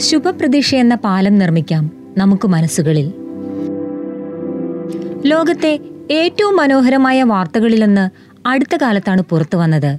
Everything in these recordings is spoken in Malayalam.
ശുഭപ്രതീക്ഷ എന്ന പാലം നിർമ്മിക്കാം നമുക്ക് മനസ്സുകളിൽ. ലോകത്തെ ഏറ്റവും മനോഹരമായ വാർത്തകളിലൊന്ന് അടുത്ത കാലത്താണ് പുറത്തു വന്നത്.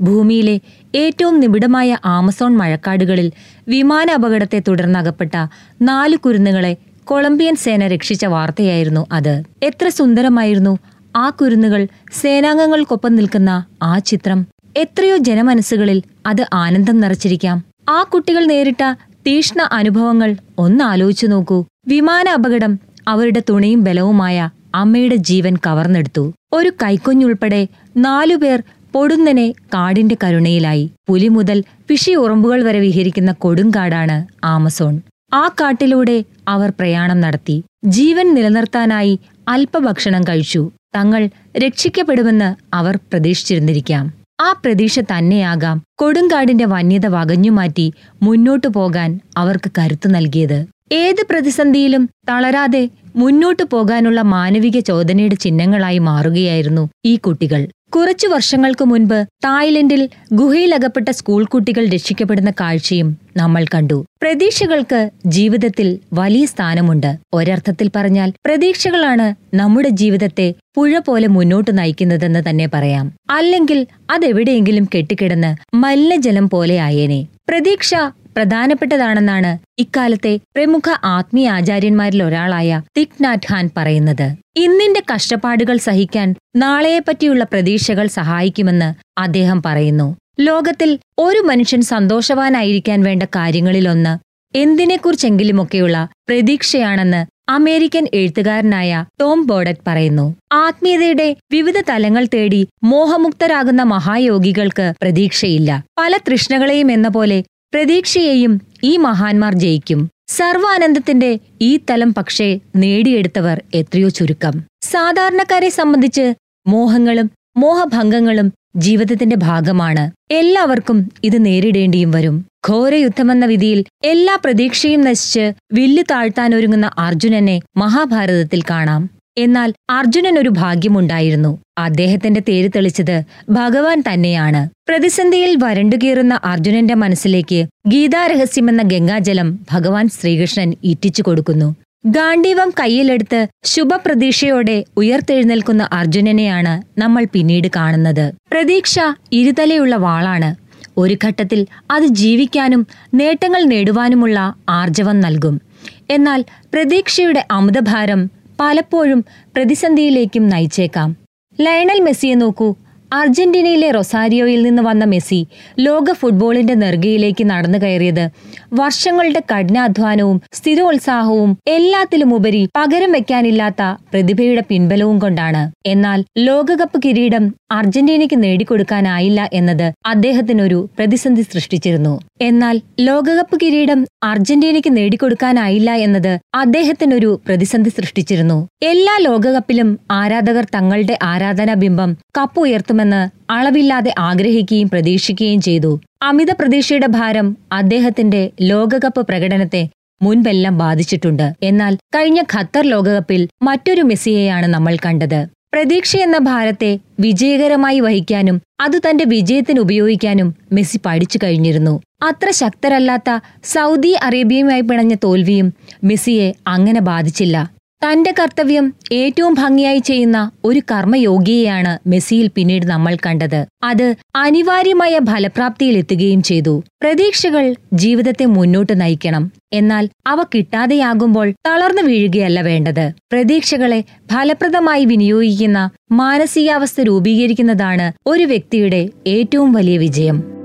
ഭൂമിയിലെ ഏറ്റവും നിബിഡമായ ആമസോൺ മഴക്കാടുകളിൽ വിമാന അപകടത്തെ തുടർന്ന് അകപ്പെട്ട നാല് കുരുന്നുകളെ കൊളംബിയൻ സേന രക്ഷിച്ച വാർത്തയായിരുന്നു അത്. എത്ര സുന്ദരമായിരുന്നു ആ കുരുന്നുകൾ സേനാംഗങ്ങൾക്കൊപ്പം നിൽക്കുന്ന ആ ചിത്രം. എത്രയോ ജനമനസ്സുകളിൽ അത് ആനന്ദം നിറച്ചിരിക്കാം. ആ കുട്ടികൾ നേരിട്ട തീഷ്ണ അനുഭവങ്ങൾ ഒന്നാലോചിച്ചു നോക്കൂ. വിമാന അപകടം അവരുടെ തുണയും ബലവുമായ അമ്മയുടെ ജീവൻ കവർന്നെടുത്തു. ഒരു കൈക്കുഞ്ഞുൾപ്പെടെ നാലുപേർ പൊടുന്നനെ കാടിന്റെ കരുണയിലായി. പുലി മുതൽ പിഷി ഉറമ്പുകൾ വരെ വിഹരിക്കുന്ന കൊടുങ്കാടാണ് ആമസോൺ. ആ കാട്ടിലൂടെ അവർ പ്രയാണം നടത്തി. ജീവൻ നിലനിർത്താനായി അല്പഭക്ഷണം കഴിച്ചു. തങ്ങൾ രക്ഷിക്കപ്പെടുമെന്ന് അവർ പ്രതീക്ഷിച്ചിരുന്നിരിക്കാം. ആ പ്രതീക്ഷ തന്നെയാകാം. കൊടുങ്കാടിന്റെ വന്യത വകഞ്ഞുമാറ്റി മുന്നോട്ടു പോകാൻ അവർക്ക് കരുത്തു നൽകിയത്. ഏത് പ്രതിസന്ധിയിലും തളരാതെ മുന്നോട്ടു പോകാനുള്ള മാനവിക ചോദനയുടെ ചിഹ്നങ്ങളായി മാറുകയായിരുന്നു ഈ കുട്ടികൾ. കുറച്ചു വർഷങ്ങൾക്ക് മുൻപ് തായ്ലൻഡിൽ ഗുഹയിലകപ്പെട്ട സ്കൂൾ കുട്ടികൾ രക്ഷിക്കപ്പെടുന്ന കാഴ്ചയും നമ്മൾ കണ്ടു. പ്രതീക്ഷകൾക്ക് ജീവിതത്തിൽ വലിയ സ്ഥാനമുണ്ട്. ഒരർത്ഥത്തിൽ പറഞ്ഞാൽ പ്രതീക്ഷകളാണ് നമ്മുടെ ജീവിതത്തെ പുഴ പോലെ മുന്നോട്ട് നയിക്കുന്നതെന്ന് തന്നെ പറയാം. അല്ലെങ്കിൽ അതെവിടെയെങ്കിലും കെട്ടിക്കിടന്ന് മലിനജലം പോലെ ആയേനെ. പ്രതീക്ഷ പ്രധാനപ്പെട്ടതാണെന്നാണ് ഇക്കാലത്തെ പ്രമുഖ ആത്മീയ ആചാര്യന്മാരിൽ ഒരാളായ തിക്നാഥ് ഖാൻ പറയുന്നത്. ഇന്നിന്റെ കഷ്ടപ്പാടുകൾ സഹിക്കാൻ നാളെയെപ്പറ്റിയുള്ള പ്രതീക്ഷകൾ സഹായിക്കുമെന്ന് അദ്ദേഹം പറയുന്നു. ലോകത്തിൽ ഒരു മനുഷ്യൻ സന്തോഷവാനായിരിക്കാൻ വേണ്ട കാര്യങ്ങളിലൊന്ന് എന്തിനെക്കുറിച്ചെങ്കിലുമൊക്കെയുള്ള പ്രതീക്ഷയാണെന്ന് അമേരിക്കൻ എഴുത്തുകാരനായ ടോം ബോർഡറ്റ് പറയുന്നു. ആത്മീയതയുടെ വിവിധ തലങ്ങൾ തേടി മോഹമുക്തരാകുന്ന മഹായോഗികൾക്ക് പ്രതീക്ഷയില്ല. പല തൃഷ്ണകളെയും എന്ന പോലെ പ്രതീക്ഷയെയും ഈ മഹാന്മാർ ജയിക്കും. സർവാനന്ദത്തിന്റെ ഈ തലം പക്ഷേ നേടിയെടുത്തവർ എത്രയോ ചുരുക്കം. സാധാരണക്കാരെ സംബന്ധിച്ച് മോഹങ്ങളും മോഹഭംഗങ്ങളും ജീവിതത്തിന്റെ ഭാഗമാണ്. എല്ലാവർക്കും ഇത് നേരിടേണ്ടിയും വരും. ഘോരയുദ്ധമെന്ന വിധിയിൽ എല്ലാ പ്രതീക്ഷയും നശിച്ച് വില്ലു താഴ്ത്താനൊരുങ്ങുന്ന അർജുനനെ മഹാഭാരതത്തിൽ കാണാം. എന്നാൽ അർജുനൻ ഒരു ഭാഗ്യമുണ്ടായിരുന്നു. അദ്ദേഹത്തിന്റെ തേര് തെളിച്ചത് ഭഗവാൻ തന്നെയാണ്. പ്രതിസന്ധിയിൽ വരണ്ടുകീറുന്ന അർജുനന്റെ മനസ്സിലേക്ക് ഗീതാരഹസ്യമെന്ന ഗംഗാജലം ഭഗവാൻ ശ്രീകൃഷ്ണൻ ഇറ്റിച്ചു കൊടുക്കുന്നു. ഗാന്ഡീവം കയ്യിലെടുത്ത് ശുഭപ്രതീക്ഷയോടെ ഉയർത്തെഴുന്നേൽക്കുന്ന അർജുനനെയാണ് നമ്മൾ പിന്നീട് കാണുന്നത്. പ്രതീക്ഷ ഇരുതലയുള്ള വാളാണ്. ഒരു ഘട്ടത്തിൽ അത് ജീവിക്കാനും നേട്ടങ്ങൾ നേടുവാനുമുള്ള ആർജവം നൽകും. എന്നാൽ പ്രതീക്ഷയുടെ അമിതഭാരം പലപ്പോഴും പ്രതിസന്ധിയിലേക്കും നയിച്ചേക്കാം. ലയണൽ മെസ്സിയെ നോക്കൂ. അർജന്റീനയിലെ റൊസാരിയോയിൽ നിന്ന് വന്ന മെസ്സി ലോക ഫുട്ബോളിന്റെ നെറുകയിലേക്ക് നടന്നു കയറിയത്. വർഷങ്ങളുടെ കഠിനാധ്വാനവും സ്ഥിരോത്സാഹവും എല്ലാത്തിലുമുപരി പകരം വെക്കാനില്ലാത്ത പ്രതിഭയുടെ പിൻബലവും കൊണ്ടാണ്. എന്നാൽ ലോകകപ്പ് കിരീടം അർജന്റീനയ്ക്ക് നേടിക്കൊടുക്കാനായില്ല എന്നത് അദ്ദേഹത്തിനൊരു പ്രതിസന്ധി സൃഷ്ടിച്ചിരുന്നു. എന്നാൽ ലോകകപ്പ് കിരീടം അർജന്റീനയ്ക്ക് നേടിക്കൊടുക്കാനായില്ല എന്നത് അദ്ദേഹത്തിനൊരു പ്രതിസന്ധി സൃഷ്ടിച്ചിരുന്നു. എല്ലാ ലോകകപ്പിലും ആരാധകർ തങ്ങളുടെ ആരാധനാ ബിംബം കപ്പ് ഉയർത്തുമെന്ന് അളവില്ലാതെ ആഗ്രഹിക്കുകയും പ്രതീക്ഷിക്കുകയും ചെയ്തു. അമിത പ്രതീക്ഷയുടെ ഭാരം അദ്ദേഹത്തിന്റെ ലോകകപ്പ് പ്രകടനത്തെ മുൻപെല്ലാം ബാധിച്ചിട്ടുണ്ട്. എന്നാൽ കഴിഞ്ഞ ഖത്തർ ലോകകപ്പിൽ മറ്റൊരു മെസ്സിയെയാണ് നമ്മൾ കണ്ടത്. പ്രതീക്ഷയെന്ന ഭാരത്തെ വിജയകരമായി വഹിക്കാനും അത് തന്റെ വിജയത്തിന് ഉപയോഗിക്കാനും മെസ്സി പഠിച്ചു കഴിഞ്ഞിരുന്നു. അത്ര ശക്തരല്ലാത്ത സൗദി അറേബ്യയുമായി പിണഞ്ഞ തോൽവിയും മെസ്സിയെ അങ്ങനെ ബാധിച്ചില്ല. തന്റെ കർത്തവ്യം ഏറ്റവും ഭംഗിയായി ചെയ്യുന്ന ഒരു കർമ്മയോഗിയെയാണ് മെസ്സിയിൽ പിന്നീട് നമ്മൾ കണ്ടത്. അത് അനിവാര്യമായ ഫലപ്രാപ്തിയിലെത്തുകയും ചെയ്തു. പ്രതീക്ഷകൾ ജീവിതത്തെ മുന്നോട്ട് നയിക്കണം. എന്നാൽ അവ കിട്ടാതെയാകുമ്പോൾ തളർന്നു വീഴുകയല്ല വേണ്ടത്. പ്രതീക്ഷകളെ ഫലപ്രദമായി വിനിയോഗിക്കുന്ന മാനസികാവസ്ഥ രൂപീകരിക്കുന്നതാണ് ഒരു വ്യക്തിയുടെ ഏറ്റവും വലിയ വിജയം.